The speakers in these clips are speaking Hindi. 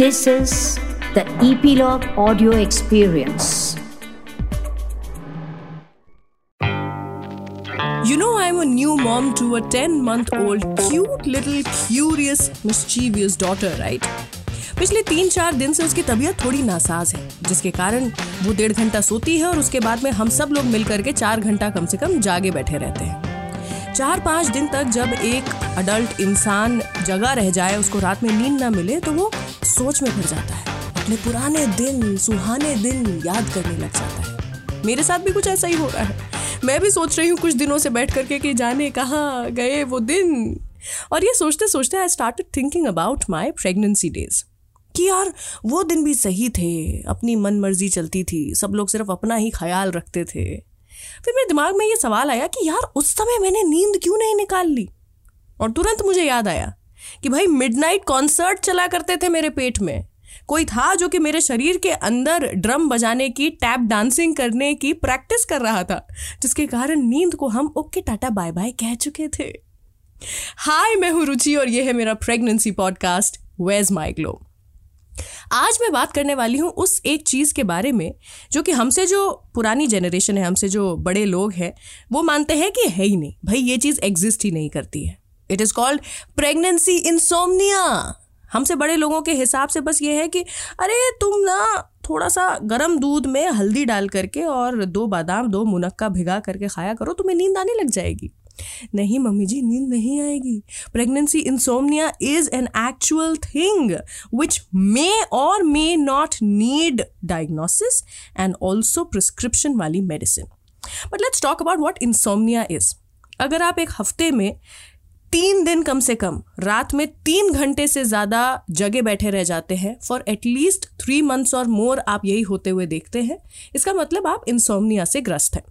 This is the Epilogue Audio Experience. You know, I'm a new mom to a 10 month old, cute little, curious, mischievous daughter, right? पिछले तीन चार दिन से उसकी तबीयत थोड़ी नासाज है जिसके कारण वो डेढ़ घंटा सोती है और उसके बाद में हम सब लोग मिलकर के चार घंटा कम से कम जागे बैठे रहते हैं चार पाँच दिन तक जब एक अडल्ट इंसान जगा रह जाए उसको रात में नींद ना मिले तो वो सोच में भर जाता है। अपने पुराने दिन, सुहाने दिन याद करने लग जाता है। मेरे साथ भी कुछ ऐसा ही हो रहा है। मैं भी सोच रही हूँ कुछ दिनों से बैठ करके कि जाने कहाँ गए वो दिन। और ये सोचते सोचते I start thinking about my pregnancy days कि यार, वो दिन भी सही थे। अपनी मन मर्ज़ी चलती थी। सब लोग सिर्फ़ अपना ही ख्याल रखते थे। फिर मेरे दिमाग में ये सवाल आया कि यार, उस समय मैंने नींद क्यों नहीं निकाल ली? और तुरंत मुझे याद आया कि भाई मिडनाइट कॉन्सर्ट चला करते थे मेरे पेट में। कोई था जो कि मेरे शरीर के अंदर ड्रम बजाने की टैप डांसिंग करने की प्रैक्टिस कर रहा था, जिसके कारण नींद को हम ओके टाटा बाय बाय कह चुके थे। हाय मैं हूँ रुचि और ये है मेरा pregnancy podcast with my glow आज मैं बात करने वाली हूँ उस एक चीज़ के बारे में, जो कि हमसे जो पुरानी जनरेशन है, हमसे जो बड़े लोग हैं, वो मानते हैं कि है ही नहीं। भाई, ये चीज़ एग्जिस्ट ही नहीं करती है। It is called pregnancy insomnia हमसे बड़े लोगों के हिसाब से बस ये है कि, अरे, तुम ना थोड़ा सा गर्म दूध में हल्दी डाल करके और दो बादाम, दो मुनक्का भिगा करके खाया करो, तुम्हें नींद आने लग जाएगी। नहीं, मम्मी जी, नींद नहीं आएगी। Pregnancy insomnia is an actual thing which may or may not need diagnosis and also prescription वाली medicine but let's talk about what insomnia is अगर आप एक हफ़्ते में तीन दिन कम से कम, रात में तीन घंटे से ज़्यादा जगह बैठे रह जाते हैं। फॉर एटलीस्ट थ्री मंथ्स और मोर आप यही होते हुए देखते हैं। इसका मतलब आप इंसोमनिया से ग्रस्त हैं।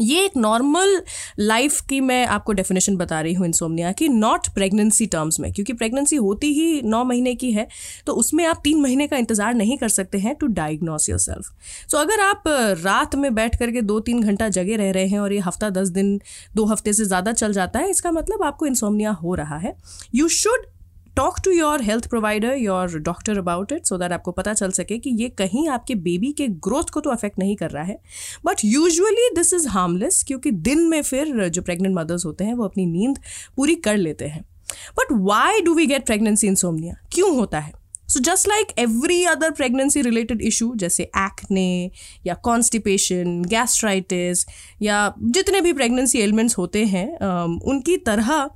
ये एक नॉर्मल लाइफ की मैं आपको डेफिनेशन बता रही हूँ इंसोमनिया की नॉट प्रेगनेंसी टर्म्स में, क्योंकि प्रेगनेंसी होती ही नौ महीने की है तो उसमें आप तीन महीने का इंतज़ार नहीं कर सकते हैं to diagnose yourself so अगर आप रात में बैठ करके दो तीन घंटा जगे रह रहे हैं और ये हफ़्ता दस दिन, दो हफ़्ते से ज़्यादा चल जाता है, इसका मतलब आपको इंसोमनिया हो रहा है. You should talk to your health provider your doctor about it so that आपको पता चल सके कि ये कहीं आपके बेबी के ग्रोथ को तो अफेक्ट नहीं कर रहा है। But usually this is harmless क्योंकि दिन में फिर जो प्रेग्नेंट मदर्स होते हैं, वो अपनी नींद पूरी कर लेते हैं। But why do we get pregnancy insomnia क्यों होता है? So just like every other pregnancy related issue जैसे एक्ने या कॉन्स्टिपेशन गैस्ट्राइटिस या जितने भी प्रेगनेंसी एलिमेंट्स होते हैं उनकी तरह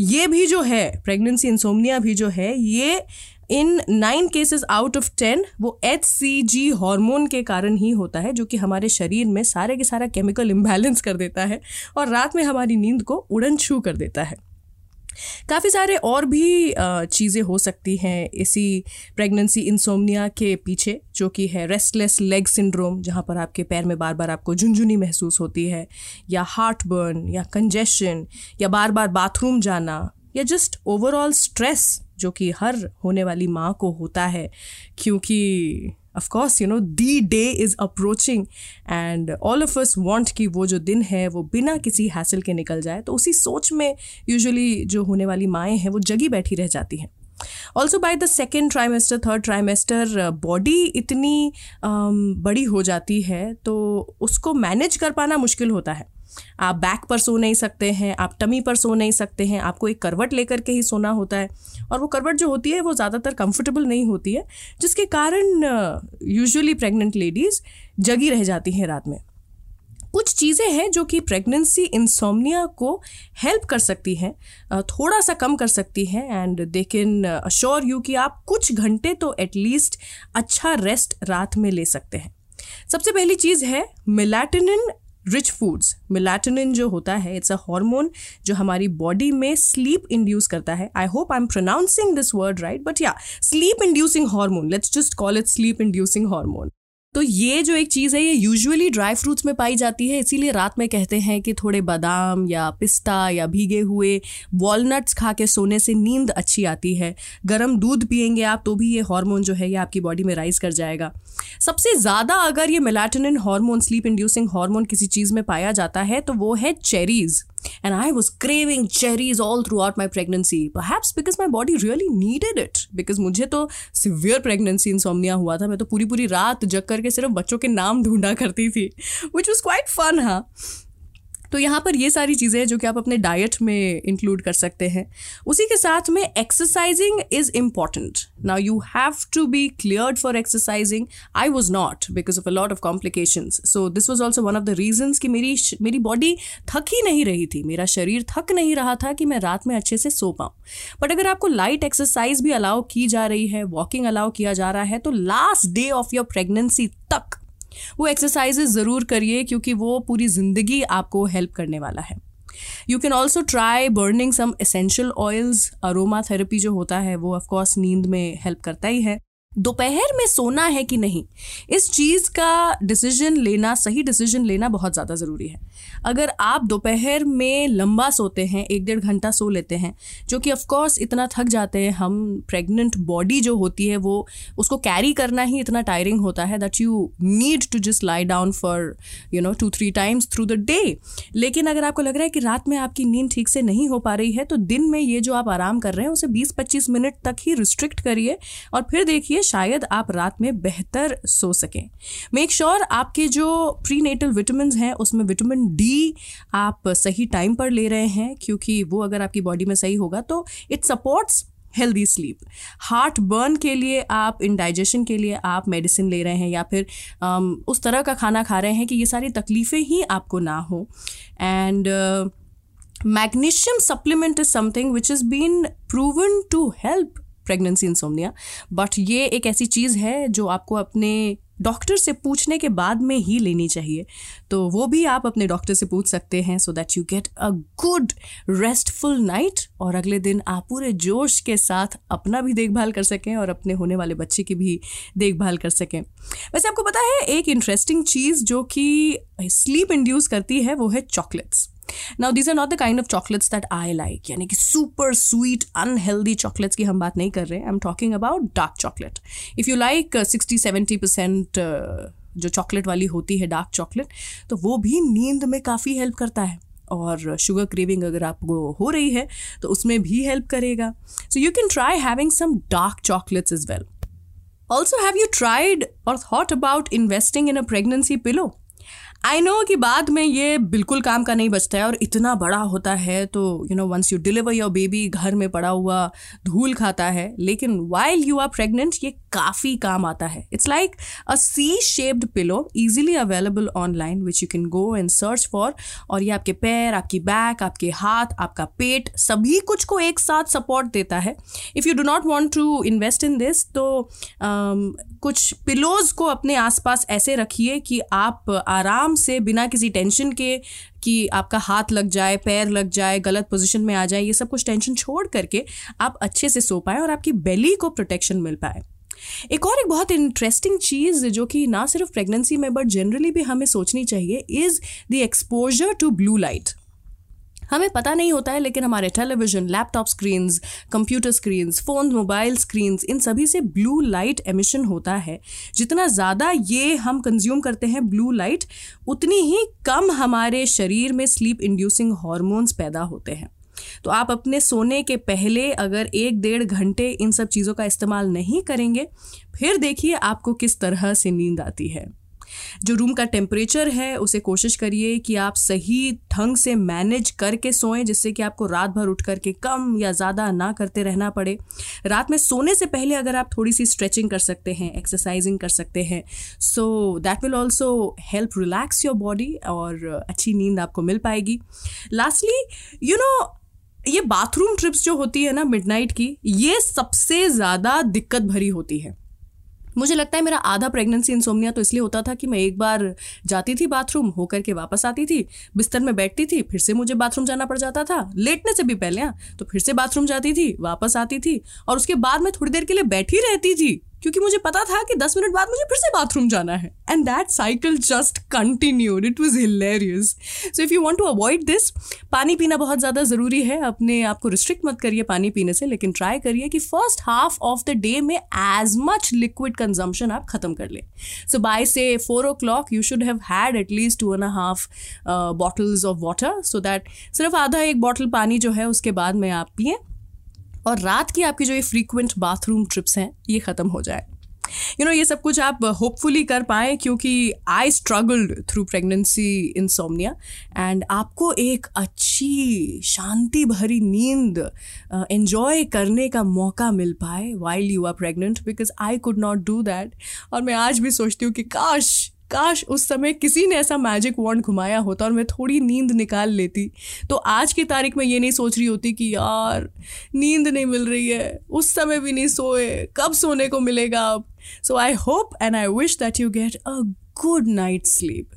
ये भी जो है प्रेगनेंसी इंसोमनिया भी जो है, ये in nine cases out of ten वो एच सी जी हॉर्मोन के कारण ही होता है, जो कि हमारे शरीर में सारे के सारा केमिकल इम्बैलेंस कर देता है और रात में हमारी नींद को उड़न छू कर देता है। काफ़ी सारे और भी चीज़ें हो सकती हैं इसी प्रेगनेंसी इंसोमनिया के पीछे, जो कि है रेस्टलेस लेग सिंड्रोम जहाँ पर आपके पैर में बार बार आपको झुंझुनी महसूस होती है, या हार्ट बर्न या कंजेशन या बार बार बाथरूम जाना, या जस्ट ओवरऑल स्ट्रेस जो कि हर होने वाली माँ को होता है, क्योंकि of course you know the day is approaching and all of us want कि वो जो दिन है वो बिना किसी हासिल के निकल जाए तो उसी सोच में यूजुअली जो होने वाली माएँ हैं वो जगी बैठी रह जाती हैं। Also by the second trimester third trimester body इतनी um, बड़ी हो जाती है तो उसको मैनेज कर पाना मुश्किल होता है। आप बैक पर सो नहीं सकते हैं, आप टमी पर सो नहीं सकते हैं, आपको एक करवट लेकर के ही सोना होता है। और वो करवट जो होती है, वो ज़्यादातर कंफर्टेबल नहीं होती है, जिसके कारण यूजुअली प्रेग्नेंट लेडीज़ जगी रह जाती हैं रात में। कुछ चीज़ें हैं जो कि प्रेगनेंसी इंसोमनिया को हेल्प कर सकती हैं थोड़ा सा कम कर सकती हैं and they can assure you कि आप कुछ घंटे तो एटलीस्ट अच्छा रेस्ट रात में ले सकते हैं। सबसे पहली चीज़ है मिलाटिनिन रिच फूड्स मिलाटनिन जो होता है इट्स अ हार्मोन जो हमारी बॉडी में स्लीप इंड्यूस करता है। I hope I am pronouncing this word right but या sleep inducing hormone let's just call it sleep inducing hormone तो ये जो एक चीज़ है, ये यूजुअली ड्राई फ्रूट्स में पाई जाती है। इसीलिए रात में कहते हैं कि थोड़े बादाम या पिस्ता या भीगे हुए वॉलनट्स खा के सोने से नींद अच्छी आती है। गर्म दूध पियेंगे आप तो भी ये हार्मोन जो है, ये आपकी बॉडी में राइज कर जाएगा। सबसे ज़्यादा अगर ये melatonin hormone sleep inducing hormone किसी चीज़ में पाया जाता है तो वो है cherries and I was craving cherries all throughout my pregnancy. Perhaps because my body really needed it. Because मुझे तो severe pregnancy insomnia हुआ था मैं तो पूरी पूरी रात जग करके सिर्फ़ बच्चों के नाम ढूंढा करती थी which was quite fun हाँ तो यहाँ पर ये सारी चीज़ें हैं जो कि आप अपने डाइट में इंक्लूड कर सकते हैं। उसी के साथ में exercising is important now you have to be cleared for exercising I was not because of a lot of complication so this was also one of the reasons कि मेरी मेरी बॉडी थक ही नहीं रही थी। मेरा शरीर थक नहीं रहा था कि मैं रात में अच्छे से सो पाऊँ। बट अगर आपको लाइट एक्सरसाइज भी अलाउ की जा रही है वॉकिंग अलाउ किया जा रहा है तो last day of your pregnancy तक वो एक्सरसाइजेज ज़रूर करिए क्योंकि वो पूरी ज़िंदगी आपको हेल्प करने वाला है। You can also try burning some essential oils aromatherapy जो होता है वो ऑफकोर्स नींद में हेल्प करता ही है। दोपहर में सोना है कि नहीं? इस चीज़ का डिसीज़न लेना, सही डिसीज़न लेना बहुत ज़्यादा ज़रूरी है। अगर आप दोपहर में लंबा सोते हैं, एक डेढ़ घंटा सो लेते हैं, जो कि ऑफकोर्स इतना थक जाते हैं, हम प्रेग्नेंट बॉडी जो होती है, वो उसको कैरी करना ही इतना टायरिंग होता है that you need to just lie down for you know two three times through the day लेकिन अगर आपको लग रहा है कि रात में आपकी नींद ठीक से नहीं हो पा रही है तो दिन में ये जो आप आराम कर रहे हैं, उसे बीस पच्चीस मिनट तक ही रिस्ट्रिक्ट करिए और फिर देखिए शायद आप रात में बेहतर सो सकें। मेक श्योर sure आपके जो प्री नेटल विटामिन हैं उसमें विटामिन डी आप सही टाइम पर ले रहे हैं क्योंकि वो अगर आपकी बॉडी में सही होगा तो it supports healthy sleep heartburn के लिए आप इंडाइजेशन के लिए आप मेडिसिन ले रहे हैं या फिर um, उस तरह का खाना खा रहे हैं कि ये सारी तकलीफ़ें ही आपको ना हो। And magnesium supplement is something which is been proven to help pregnancy insomnia but ये एक ऐसी चीज़ है जो आपको अपने डॉक्टर से पूछने के बाद में ही लेनी चाहिए। तो वो भी आप अपने डॉक्टर से पूछ सकते हैं so that you get a good restful night और अगले दिन आप पूरे जोश के साथ अपना भी देखभाल कर सकें और अपने होने वाले बच्चे की भी देखभाल कर सकें। वैसे आपको पता है, एक इंटरेस्टिंग चीज़ जो कि स्लीप इंड्यूस करती है, वो है chocolates now these are not the kind of chocolates that I like यानी कि सुपर स्वीट अनहेल्दी चॉकलेट्स की हम बात नहीं कर रहे हैं। I am talking about dark chocolate if you like sixty seventy percent जो चॉकलेट वाली होती है डार्क चॉकलेट तो वो भी नींद में काफ़ी हेल्प करता है। और शुगर क्रेविंग अगर आपको हो रही है तो उसमें भी हेल्प करेगा। So you can try having some dark chocolates as well also have you tried or thought about investing in a pregnancy pillow I know कि बाद में ये बिल्कुल काम का नहीं बचता है और इतना बड़ा होता है तो you know once you deliver your baby घर में पड़ा हुआ धूल खाता है लेकिन वाइल यू आर प्रेग्नेंट ये काफ़ी काम आता है। It's like a C shaped pillow easily available online which you can go and search for और ये आपके पैर आपकी बैक आपके हाथ आपका पेट सभी कुछ को एक साथ सपोर्ट देता है। If you do not want to invest in this तो um, कुछ पिलोज को अपने आसपास ऐसे रखिए कि आप आराम से, बिना किसी टेंशन के, कि आपका हाथ लग जाए, पैर लग जाए, गलत पोजीशन में आ जाए, ये सब कुछ टेंशन छोड़ करके आप अच्छे से सो पाए और आपकी बेली को प्रोटेक्शन मिल पाए। एक और एक बहुत इंटरेस्टिंग चीज़ जो कि ना सिर्फ़ प्रेगनेंसी में बट जनरली भी हमें सोचनी चाहिए is the exposure to blue light हमें पता नहीं होता है, लेकिन हमारे television laptop screens computer screens phone mobile screens इन सभी से ब्लू लाइट एमिशन होता है। जितना ज़्यादा ये हम कंज्यूम करते हैं ब्लू लाइट उतनी ही कम हमारे शरीर में स्लीप इंड्यूसिंग हॉर्मोन्स पैदा होते हैं। तो आप अपने सोने के पहले अगर एक डेढ़ घंटे इन सब चीज़ों का इस्तेमाल नहीं करेंगे, फिर देखिए आपको किस तरह से नींद आती है। जो रूम का टेम्परेचर है, उसे कोशिश करिए कि आप सही ढंग से मैनेज करके सोएँ, जिससे कि आपको रात भर उठ करके कम या ज़्यादा ना करते रहना पड़े। रात में सोने से पहले अगर आप थोड़ी सी स्ट्रेचिंग कर सकते हैं एक्सरसाइजिंग कर सकते हैं so that will also help relax your body और अच्छी नींद आपको मिल पाएगी। लास्टली यू नो ये बाथरूम ट्रिप्स जो होती है ना मिडनाइट की, ये सबसे ज़्यादा दिक्कत भरी होती है। मुझे लगता है मेरा आधा प्रेगनेंसी इंसोमिया तो इसलिए होता था कि मैं एक बार जाती थी बाथरूम होकर के वापस आती थी, बिस्तर में बैठती थी, फिर से मुझे बाथरूम जाना पड़ जाता था। लेटने से भी पहले हाँ तो फिर से बाथरूम जाती थी, वापस आती थी और उसके बाद मैं थोड़ी देर के लिए बैठी रहती थी। क्योंकि मुझे पता था कि दस मिनट बाद मुझे फिर से बाथरूम जाना है। And that cycle just continued it was hilarious so if you want to avoid this पानी पीना बहुत ज़्यादा ज़रूरी है। अपने आप को रिस्ट्रिक्ट मत करिए पानी पीने से, लेकिन ट्राई करिए कि first half of the day में एज मच लिक्विड कंजम्पशन आप खत्म कर लें। सो बाय से four o'clock you should have had at least two and half bottles of water so that सिर्फ़ आधा एक बॉटल पानी जो है, उसके बाद में आप पिए। और रात की आपकी जो ये फ्रीक्वेंट बाथरूम ट्रिप्स हैं ये ख़त्म हो जाए। यू नो ये सब कुछ आप होपफुली कर पाएँ क्योंकि I struggled through pregnancy insomnia and आपको एक अच्छी शांति भरी नींद एंजॉय uh, करने का मौका मिल पाए while you are pregnant because I could not do that और मैं आज भी सोचती हूँ कि काश काश उस समय किसी ने ऐसा मैजिक वॉन्ड घुमाया होता और मैं थोड़ी नींद निकाल लेती। तो आज की तारीख में ये नहीं सोच रही होती कि यार, नींद नहीं मिल रही है, उस समय भी नहीं सोए, कब सोने को मिलेगा अब? So I hope and I wish that you get a good night sleep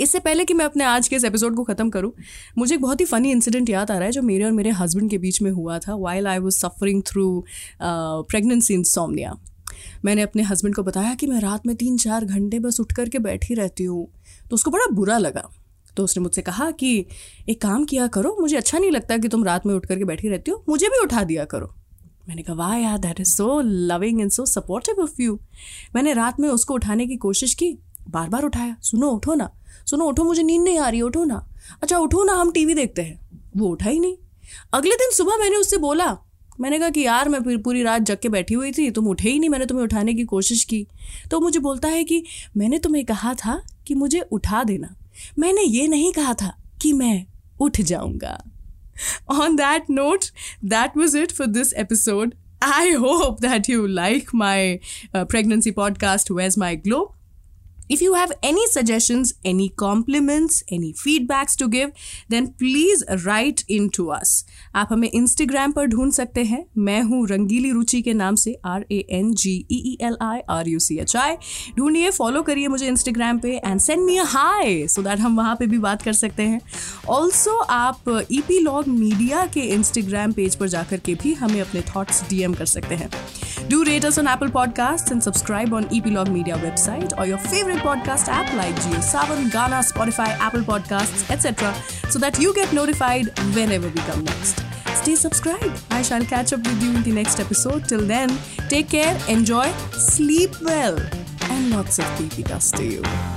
इससे पहले कि मैं अपने आज के इस एपिसोड को ख़त्म करूँ, मुझे एक बहुत ही फ़नी इंसिडेंट याद आ रहा है जो मेरे और मेरे हस्बैंड के बीच में हुआ था while I was suffering through pregnancy insomnia मैंने अपने हस्बैंड को बताया कि मैं रात में तीन चार घंटे बस उठ करके बैठी रहती हूँ। तो उसको बड़ा बुरा लगा। तो उसने मुझसे कहा कि, एक काम किया करो, मुझे अच्छा नहीं लगता कि तुम रात में उठ करके बैठी रहती हो, मुझे भी उठा दिया करो। मैंने कहा, वाह यार that is so loving and so supportive of you मैंने रात में उसको उठाने की कोशिश की बार बार उठाया, सुनो, उठो ना, सुनो, उठो, मुझे नींद नहीं आ रही, उठो ना। अच्छा उठो ना, हम टीवी देखते हैं। वो उठा ही नहीं। अगले दिन सुबह मैंने उससे बोला मैंने कहा कि यार, मैं फिर पूरी रात जग के बैठी हुई थी, तुम उठे ही नहीं, मैंने तुम्हें उठाने की कोशिश की। तो मुझे बोलता है कि मैंने तुम्हें कहा था कि मुझे उठा देना। मैंने ये नहीं कहा था कि मैं उठ जाऊँगा। On that note that was it for this episode I hope that you like my pregnancy podcast ways my glow If you have any suggestions, any compliments, any feedbacks to give, then please write in to us. आप हमें Instagram पर ढूंढ सकते हैं। मैं हूँ रंगीली रुचि के नाम से R A N G E E L I R U C H I ढूंढिए फॉलो करिए मुझे Instagram पे and send me hi so that हम वहाँ पे भी बात कर सकते हैं। ऑल्सो आप ई पी लॉग मीडिया के Instagram पेज पर जाकर के भी हमें अपने थॉट्स डीएम कर सकते हैं। Do rate us on Apple podcast and subscribe on epilogue media website or your favourite podcast app like Geo7, Ghana, Spotify, Apple Podcasts, etc., so that you get notified whenever we come next. Stay subscribed. I shall catch up with you in the next episode. Till then, take care, enjoy, sleep well, and lots of PP dust to you.